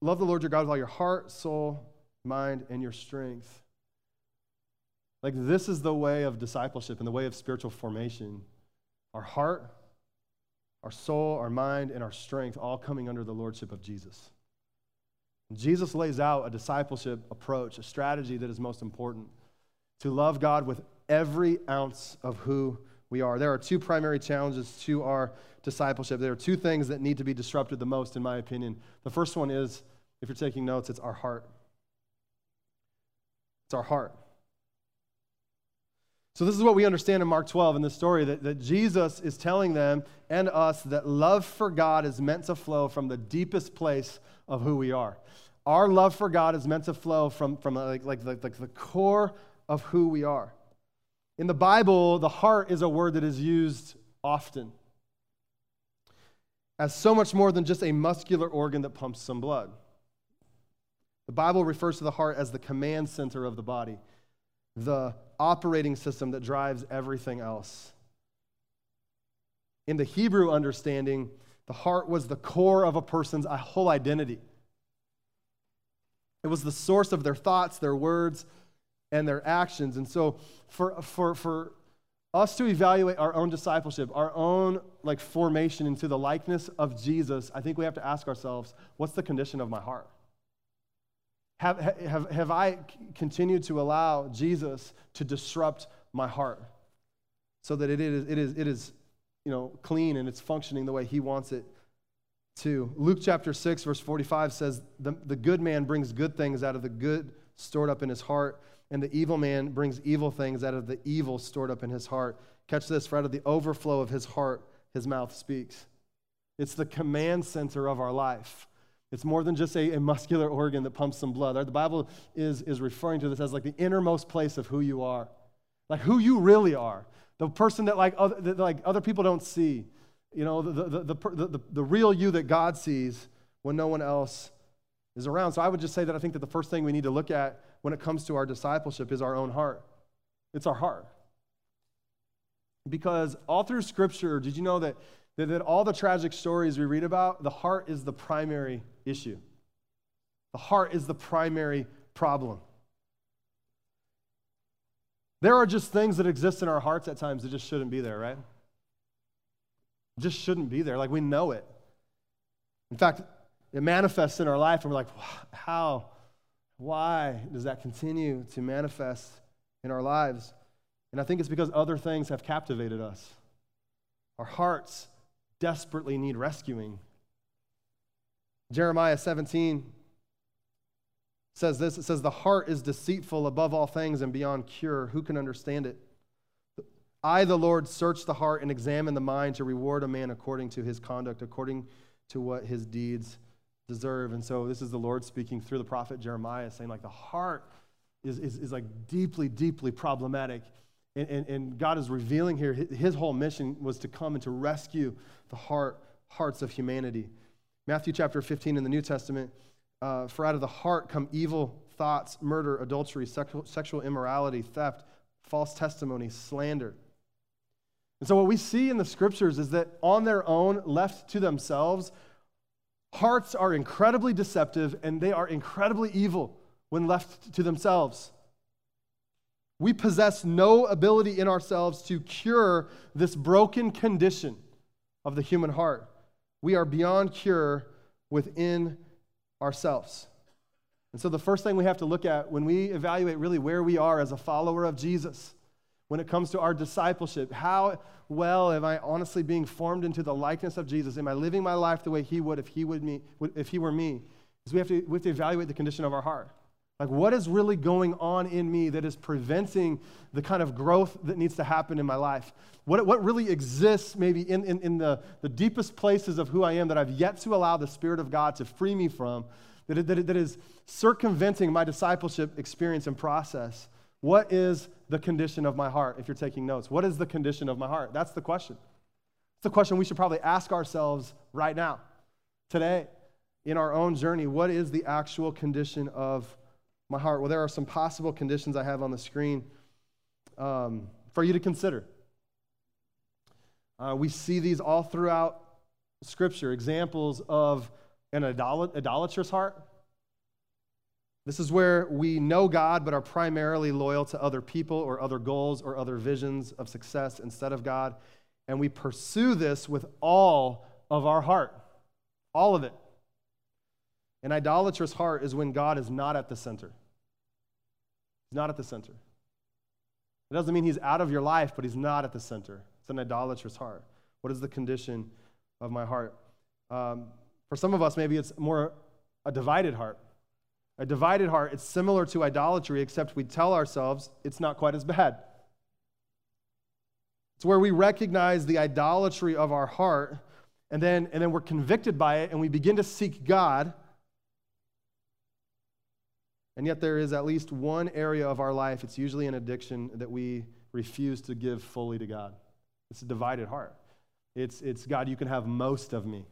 Love the Lord your God with all your heart, soul, mind, and your strength. Like, this is the way of discipleship and the way of spiritual formation. Our heart, our soul, our mind, and our strength all coming under the lordship of Jesus. Jesus lays out a discipleship approach, a strategy that is most important to love God with every ounce of who we are. There are two primary challenges to our discipleship. There are two things that need to be disrupted the most, in my opinion. The first one is if you're taking notes, it's our heart. It's our heart. So, this is what we understand in Mark 12 in this story that, that Jesus is telling them and us that love for God is meant to flow from the deepest place of who we are. Our love for God is meant to flow from, from like, like, like, like the core of who we are. In the Bible, the heart is a word that is used often as so much more than just a muscular organ that pumps some blood. The Bible refers to the heart as the command center of the body, the operating system that drives everything else. In the Hebrew understanding, the heart was the core of a person's whole identity. It was the source of their thoughts, their words, and their actions. And so, for, for, for us to evaluate our own discipleship, our own like formation into the likeness of Jesus, I think we have to ask ourselves, what's the condition of my heart? Have, have, have I continued to allow Jesus to disrupt my heart so that it is, it is, it is you know, clean and it's functioning the way he wants it to? Luke chapter 6, verse 45 says, the, the good man brings good things out of the good stored up in his heart, and the evil man brings evil things out of the evil stored up in his heart. Catch this, for out of the overflow of his heart, his mouth speaks. It's the command center of our life. It's more than just a, a, muscular organ that pumps some blood. The Bible is, is referring to this as like the innermost place of who you are, like who you really are, the person that like other, that, like other people don't see, you know, the, the, the, the, the, the real you that God sees when no one else is around. So I would just say that I think that the first thing we need to look at when it comes to our discipleship is our own heart. It's our heart. Because all through Scripture, did you know that, that, that all the tragic stories we read about, the heart is the primary issue. The heart is the primary problem. There are just things that exist in our hearts at times that just shouldn't be there, right? Just shouldn't be there. Like we know it. In fact, it manifests in our life, and we're like, how, why does that continue to manifest in our lives? And I think it's because other things have captivated us. Our hearts desperately need rescuing. Jeremiah 17 says this it says, The heart is deceitful above all things and beyond cure. Who can understand it? I, the Lord, search the heart and examine the mind to reward a man according to his conduct, according to what his deeds deserve. And so this is the Lord speaking through the prophet Jeremiah, saying, like, the heart is, is, is like deeply, deeply problematic. And, and, and God is revealing here his whole mission was to come and to rescue the heart, hearts of humanity. Matthew chapter 15 in the New Testament, uh, for out of the heart come evil thoughts, murder, adultery, sexual, sexual immorality, theft, false testimony, slander. And so, what we see in the scriptures is that on their own, left to themselves, hearts are incredibly deceptive and they are incredibly evil when left to themselves. We possess no ability in ourselves to cure this broken condition of the human heart. We are beyond cure within ourselves. And so, the first thing we have to look at when we evaluate really where we are as a follower of Jesus, when it comes to our discipleship, how well am I honestly being formed into the likeness of Jesus? Am I living my life the way He would if He, would me, if he were me? Is we have, to, we have to evaluate the condition of our heart. Like, what is really going on in me that is preventing the kind of growth that needs to happen in my life? What, what really exists maybe in, in, in the, the deepest places of who I am that I've yet to allow the Spirit of God to free me from, that, that, that is circumventing my discipleship experience and process? What is the condition of my heart? If you're taking notes, what is the condition of my heart? That's the question. It's the question we should probably ask ourselves right now, today, in our own journey. What is the actual condition of my heart? Well, there are some possible conditions I have on the screen um, for you to consider. Uh, we see these all throughout Scripture examples of an idolat- idolatrous heart. This is where we know God but are primarily loyal to other people or other goals or other visions of success instead of God. And we pursue this with all of our heart, all of it. An idolatrous heart is when God is not at the center. He's not at the center. It doesn't mean he's out of your life, but he's not at the center. It's an idolatrous heart. What is the condition of my heart? Um, for some of us, maybe it's more a divided heart. A divided heart, it's similar to idolatry, except we tell ourselves it's not quite as bad. It's where we recognize the idolatry of our heart, and then, and then we're convicted by it, and we begin to seek God and yet, there is at least one area of our life, it's usually an addiction, that we refuse to give fully to God. It's a divided heart. It's, it's God, you can have most of me,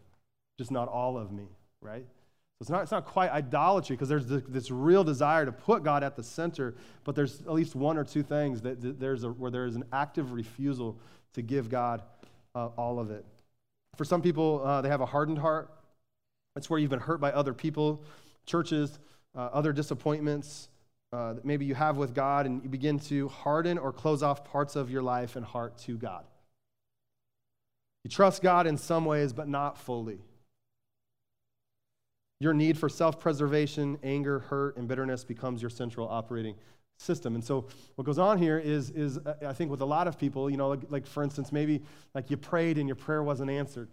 just not all of me, right? So it's not, it's not quite idolatry because there's this, real desire to put God at the center, but there's at least one or two things that, that there's a, where there is an active refusal to give God uh, all of it. For some people, uh, they have a hardened heart. It's where you've been hurt by other people, churches, uh, other disappointments uh, that maybe you have with God, and you begin to harden or close off parts of your life and heart to God. You trust God in some ways, but not fully. Your need for self preservation, anger, hurt, and bitterness becomes your central operating system. And so, what goes on here is, is uh, I think, with a lot of people, you know, like, like for instance, maybe like you prayed and your prayer wasn't answered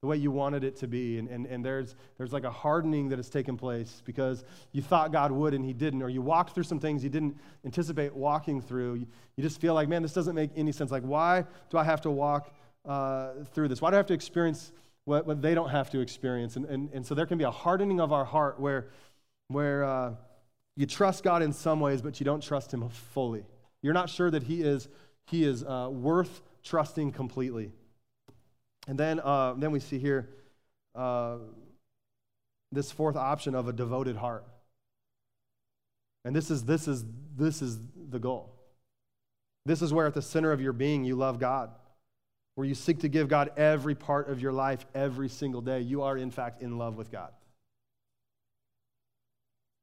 the way you wanted it to be. And, and, and there's, there's like a hardening that has taken place because you thought God would and He didn't, or you walked through some things you didn't anticipate walking through. You, you just feel like, man, this doesn't make any sense. Like, why do I have to walk uh, through this? Why do I have to experience what, what they don't have to experience? And, and, and so there can be a hardening of our heart where, where uh, you trust God in some ways, but you don't trust Him fully. You're not sure that He is, he is uh, worth trusting completely. And then, uh, then we see here uh, this fourth option of a devoted heart. And this is, this, is, this is the goal. This is where, at the center of your being, you love God, where you seek to give God every part of your life every single day. You are, in fact, in love with God.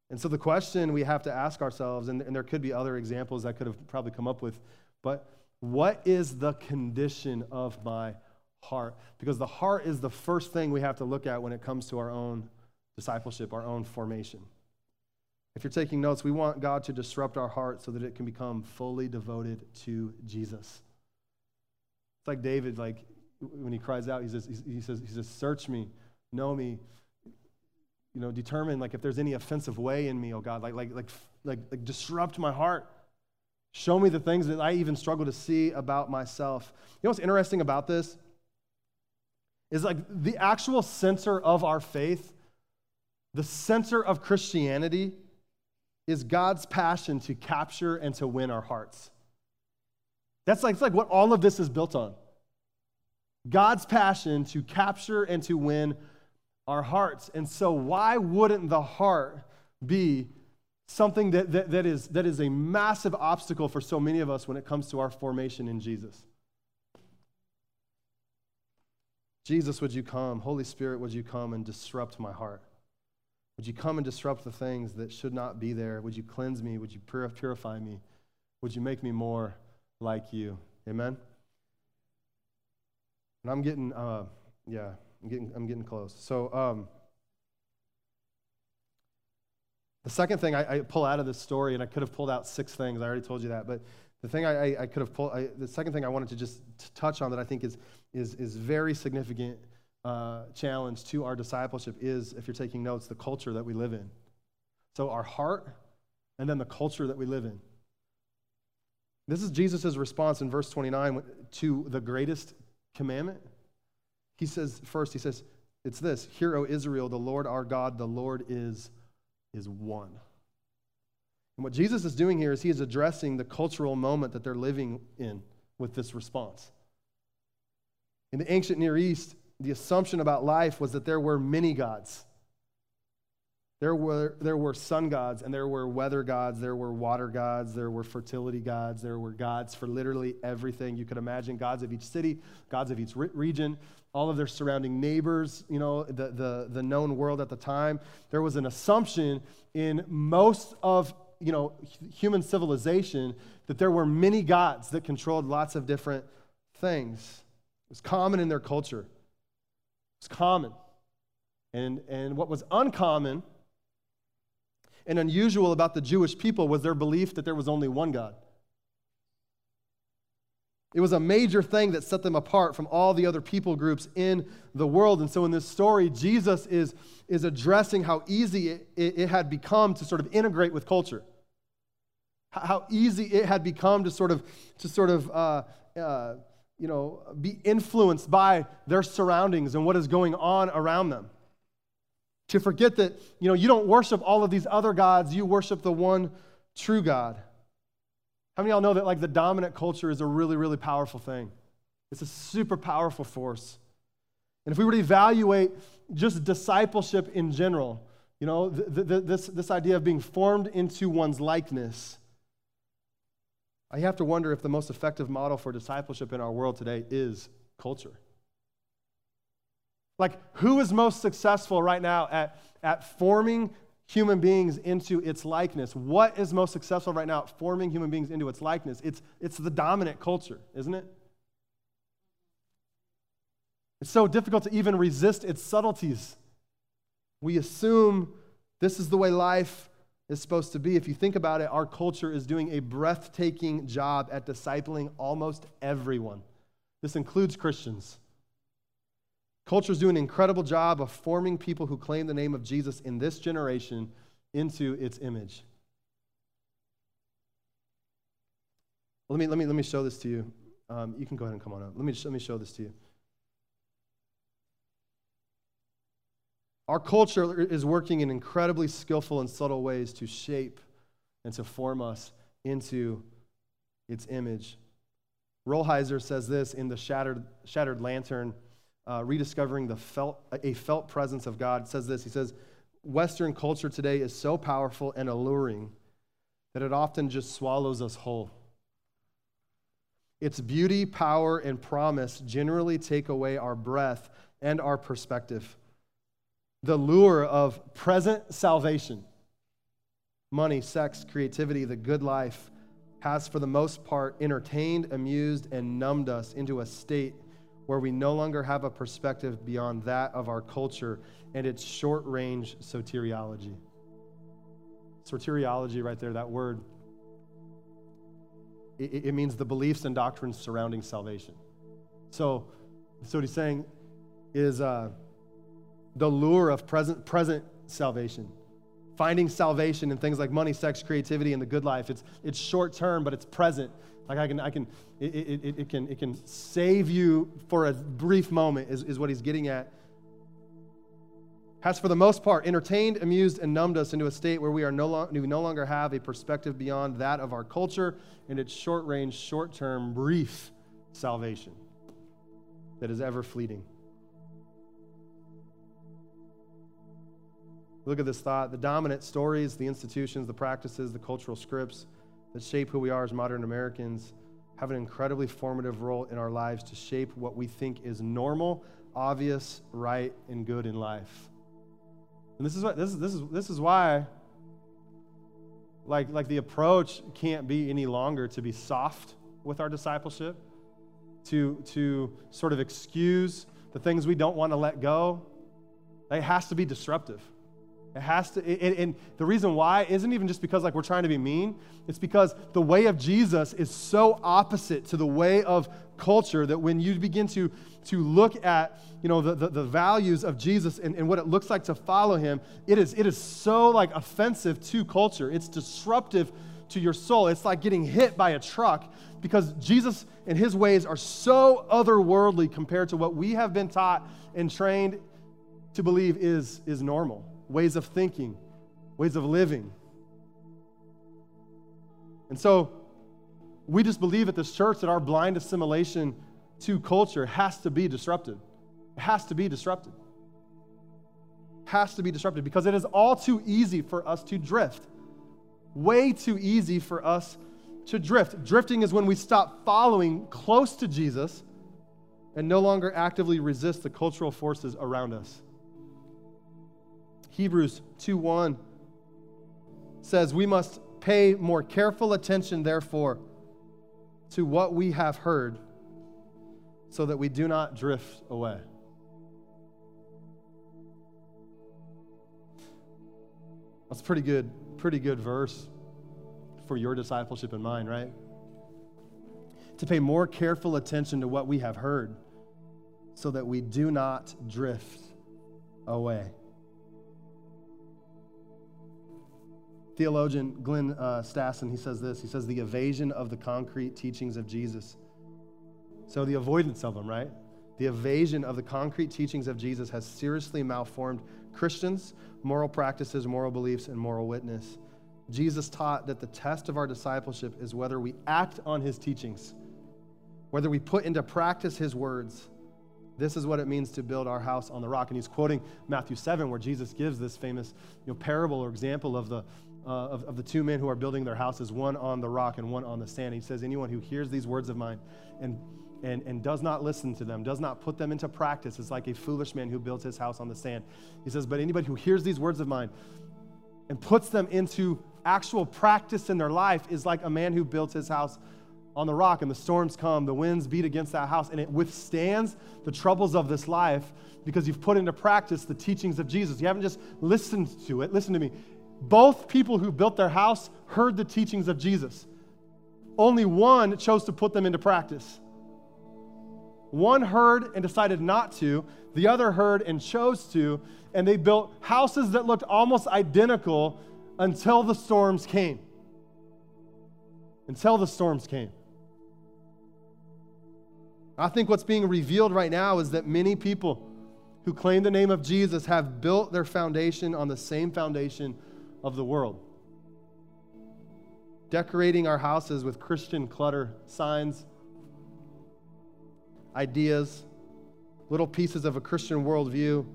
And so, the question we have to ask ourselves, and, and there could be other examples I could have probably come up with, but what is the condition of my heart. Because the heart is the first thing we have to look at when it comes to our own discipleship, our own formation. If you're taking notes, we want God to disrupt our heart so that it can become fully devoted to Jesus. It's like David, like when he cries out, he says, he says, he says, search me, know me, you know, determine like if there's any offensive way in me, oh God, like like like like, like disrupt my heart. Show me the things that I even struggle to see about myself. You know what's interesting about this? Is like the actual center of our faith, the center of Christianity is God's passion to capture and to win our hearts. That's like, like what all of this is built on. God's passion to capture and to win our hearts. And so, why wouldn't the heart be something that, that, that, is, that is a massive obstacle for so many of us when it comes to our formation in Jesus. Jesus, would you come? Holy Spirit, would you come and disrupt my heart? Would you come and disrupt the things that should not be there? Would you cleanse me? Would you purify me? Would you make me more like you? Amen? And I'm getting, uh, yeah, I'm getting, I'm getting close. So, um, the second thing I, I, pull out of this story, and I could have pulled out six things, I already told you that, but the thing I, I could have pulled, the second thing I wanted to just touch on that I think is, is, is very significant uh, challenge to our discipleship is, if you're taking notes, the culture that we live in. So, our heart and then the culture that we live in. This is Jesus' response in verse 29 to the greatest commandment. He says, first, he says, it's this Hear, O Israel, the Lord our God, the Lord is, is one. And what Jesus is doing here is he is addressing the cultural moment that they're living in with this response. In the ancient Near East, the assumption about life was that there were many gods. There were, there were sun gods, and there were weather gods, there were water gods, there were fertility gods, there were gods for literally everything you could imagine gods of each city, gods of each region, all of their surrounding neighbors, you know, the, the, the known world at the time. There was an assumption in most of you know, human civilization that there were many gods that controlled lots of different things. It was common in their culture. It was common. And, and what was uncommon and unusual about the Jewish people was their belief that there was only one God. It was a major thing that set them apart from all the other people groups in the world. And so in this story, Jesus is, is addressing how easy it, it, it had become to sort of integrate with culture. How easy it had become to sort of, to sort of uh, uh, you know, be influenced by their surroundings and what is going on around them. To forget that, you know, you don't worship all of these other gods, you worship the one true God. How many of y'all know that like the dominant culture is a really, really powerful thing? It's a super powerful force. And if we were to evaluate just discipleship in general, you know, th- th- this, this idea of being formed into one's likeness, I have to wonder if the most effective model for discipleship in our world today is culture. Like, who is most successful right now at, at forming human beings into its likeness? What is most successful right now at forming human beings into its likeness? It's, it's the dominant culture, isn't it? It's so difficult to even resist its subtleties. We assume this is the way life is supposed to be. If you think about it, our culture is doing a breathtaking job at discipling almost everyone. This includes Christians. Culture is doing an incredible job of forming people who claim the name of Jesus in this generation into its image. Let me, let me, let me show this to you. Um, you can go ahead and come on up. Let me, let me show this to you. Our culture is working in incredibly skillful and subtle ways to shape and to form us into its image. Rolheiser says this in the Shattered, Shattered Lantern, uh, rediscovering the felt, a felt presence of God. says this He says, Western culture today is so powerful and alluring that it often just swallows us whole. Its beauty, power, and promise generally take away our breath and our perspective the lure of present salvation money, sex, creativity, the good life has, for the most part, entertained, amused, and numbed us into a state where we no longer have a perspective beyond that of our culture and its short range soteriology. Soteriology, right there, that word, it, it, means the beliefs and doctrines surrounding salvation. So, so what he's saying is, uh, the lure of present, present salvation. Finding salvation in things like money, sex, creativity, and the good life. It's, it's short term, but it's present. Like I can, I can, it, it, it, can, it can save you for a brief moment, is, is what he's getting at. Has, for the most part, entertained, amused, and numbed us into a state where we, are no, lo- we no longer have a perspective beyond that of our culture and its short range, short term, brief salvation that is ever fleeting. Look at this thought the dominant stories, the institutions, the practices, the cultural scripts that shape who we are as modern Americans have an incredibly formative role in our lives to shape what we think is normal, obvious, right, and good in life. And this is what this is this is this is why like like the approach can't be any longer to be soft with our discipleship, to to sort of excuse the things we don't want to let go. It has to be disruptive. It has to, it, and the reason why isn't even just because like we're trying to be mean. It's because the way of Jesus is so opposite to the way of culture that when you begin to, to look at, you know, the, the, the values of Jesus and, and what it looks like to follow him, it is, it is so like offensive to culture. It's disruptive to your soul. It's like getting hit by a truck because Jesus and his ways are so otherworldly compared to what we have been taught and trained to believe is, is normal ways of thinking, ways of living. And so we just believe at this church that our blind assimilation to culture has to be disrupted. It has to be disrupted. Has to be disrupted because it is all too easy for us to drift. Way too easy for us to drift. Drifting is when we stop following close to Jesus and no longer actively resist the cultural forces around us. Hebrews 2:1 says, "We must pay more careful attention therefore to what we have heard so that we do not drift away." That's pretty good, pretty good verse for your discipleship and mine, right? To pay more careful attention to what we have heard so that we do not drift away. Theologian Glen uh, Stassen, he says this. He says, the evasion of the concrete teachings of Jesus. So the avoidance of them, right? The evasion of the concrete teachings of Jesus has seriously malformed Christians, moral practices, moral beliefs, and moral witness. Jesus taught that the test of our discipleship is whether we act on his teachings, whether we put into practice his words. This is what it means to build our house on the rock. And he's quoting Matthew 7, where Jesus gives this famous you know, parable or example of the, uh, of, of the two men who are building their houses, one on the rock and one on the sand. He says, Anyone who hears these words of mine and, and, and does not listen to them, does not put them into practice, is like a foolish man who builds his house on the sand. He says, But anybody who hears these words of mine and puts them into actual practice in their life is like a man who builds his house on the rock and the storms come, the winds beat against that house, and it withstands the troubles of this life because you've put into practice the teachings of Jesus. You haven't just listened to it. Listen to me. Both people who built their house heard the teachings of Jesus. Only one chose to put them into practice. One heard and decided not to, the other heard and chose to, and they built houses that looked almost identical until the storms came. Until the storms came. I think what's being revealed right now is that many people who claim the name of Jesus have built their foundation on the same foundation of the world. Decorating our houses with Christian clutter, signs, ideas, little pieces of a Christian worldview,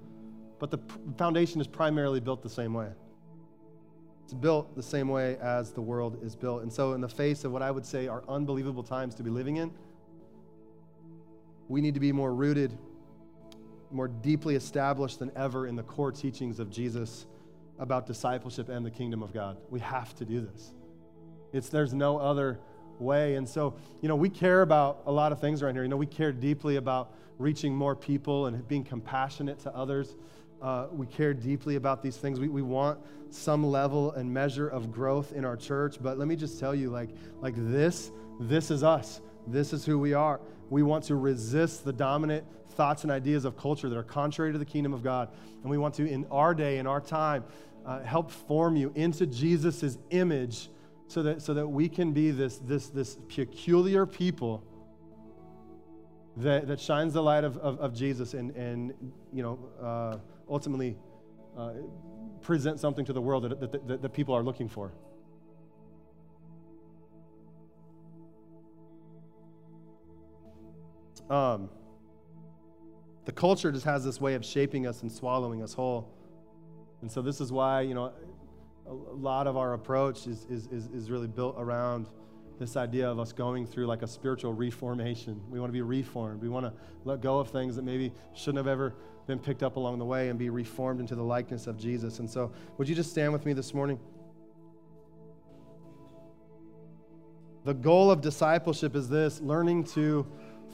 but the foundation is primarily built the same way. It's built the same way as the world is built. And so, in the face of what I would say are unbelievable times to be living in, we need to be more rooted, more deeply established than ever in the core teachings of Jesus about discipleship and the kingdom of God. We have to do this. It's there's no other way. And so, you know, we care about a lot of things around here. You know, we care deeply about reaching more people and being compassionate to others. Uh, we care deeply about these things. We, we want some level and measure of growth in our church. But let me just tell you, like, like this, this is us. This is who we are. We want to resist the dominant thoughts and ideas of culture that are contrary to the kingdom of God. And we want to, in our day, in our time, uh, help form you into Jesus' image so that, so that we can be this, this, this peculiar people that, that shines the light of, of, of Jesus and, and you know, uh, ultimately uh, present something to the world that, that, that, that people are looking for. Um, the culture just has this way of shaping us and swallowing us whole. And so this is why, you know, a lot of our approach is, is, is, is really built around this idea of us going through like a spiritual reformation. We want to be reformed. We want to let go of things that maybe shouldn't have ever been picked up along the way and be reformed into the likeness of Jesus. And so, would you just stand with me this morning? The goal of discipleship is this learning to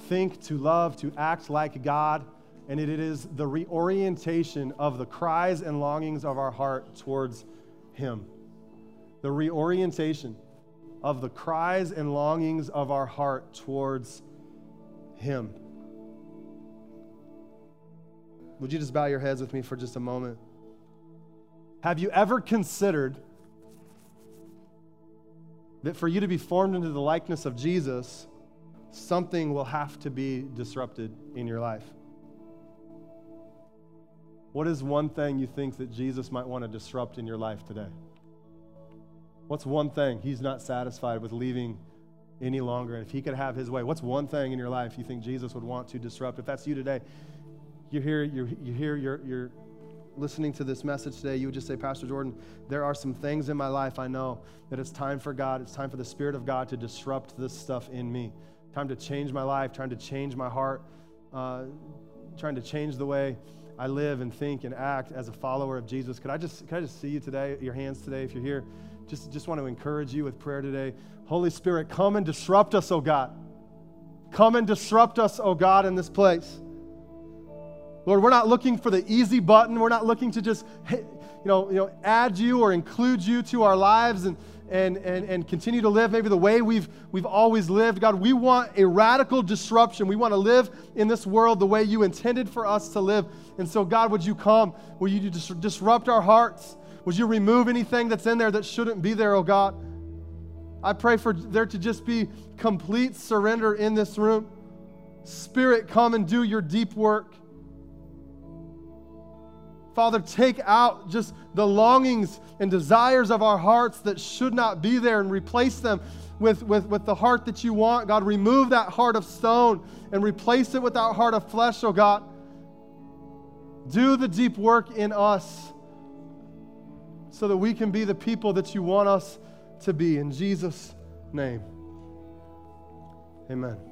think, to love, to act like God. And it is the reorientation of the cries and longings of our heart towards Him. The reorientation of the cries and longings of our heart towards Him. Would you just bow your heads with me for just a moment? Have you ever considered that for you to be formed into the likeness of Jesus, something will have to be disrupted in your life? What is one thing you think that Jesus might want to disrupt in your life today? What's one thing he's not satisfied with leaving any longer? And if he could have his way, what's one thing in your life you think Jesus would want to disrupt? If that's you today, you're here, you're, you're here, you're, you're listening to this message today, you would just say, Pastor Jordan, there are some things in my life I know that it's time for God, it's time for the Spirit of God to disrupt this stuff in me. Time to change my life, trying to change my heart, uh, trying to change the way I live and think and act as a follower of Jesus. Could I just, could I just see you today, your hands today, if you're here? Just, just want to encourage you with prayer today. Holy Spirit, come and disrupt us, oh God. Come and disrupt us, oh God, in this place. Lord, we're not looking for the easy button. We're not looking to just, you know, you know, add you or include you to our lives and, and, and, and continue to live maybe the way we've, we've always lived. God, we want a radical disruption. We want to live in this world the way you intended for us to live. And so, God, would you come? Will you dis- disrupt our hearts? Would you remove anything that's in there that shouldn't be there, oh God? I pray for there to just be complete surrender in this room. Spirit, come and do your deep work. Father, take out just the longings and desires of our hearts that should not be there and replace them with, with, with the heart that you want. God, remove that heart of stone and replace it with that heart of flesh, oh God. Do the deep work in us so that we can be the people that you want us to be. In Jesus' name, amen.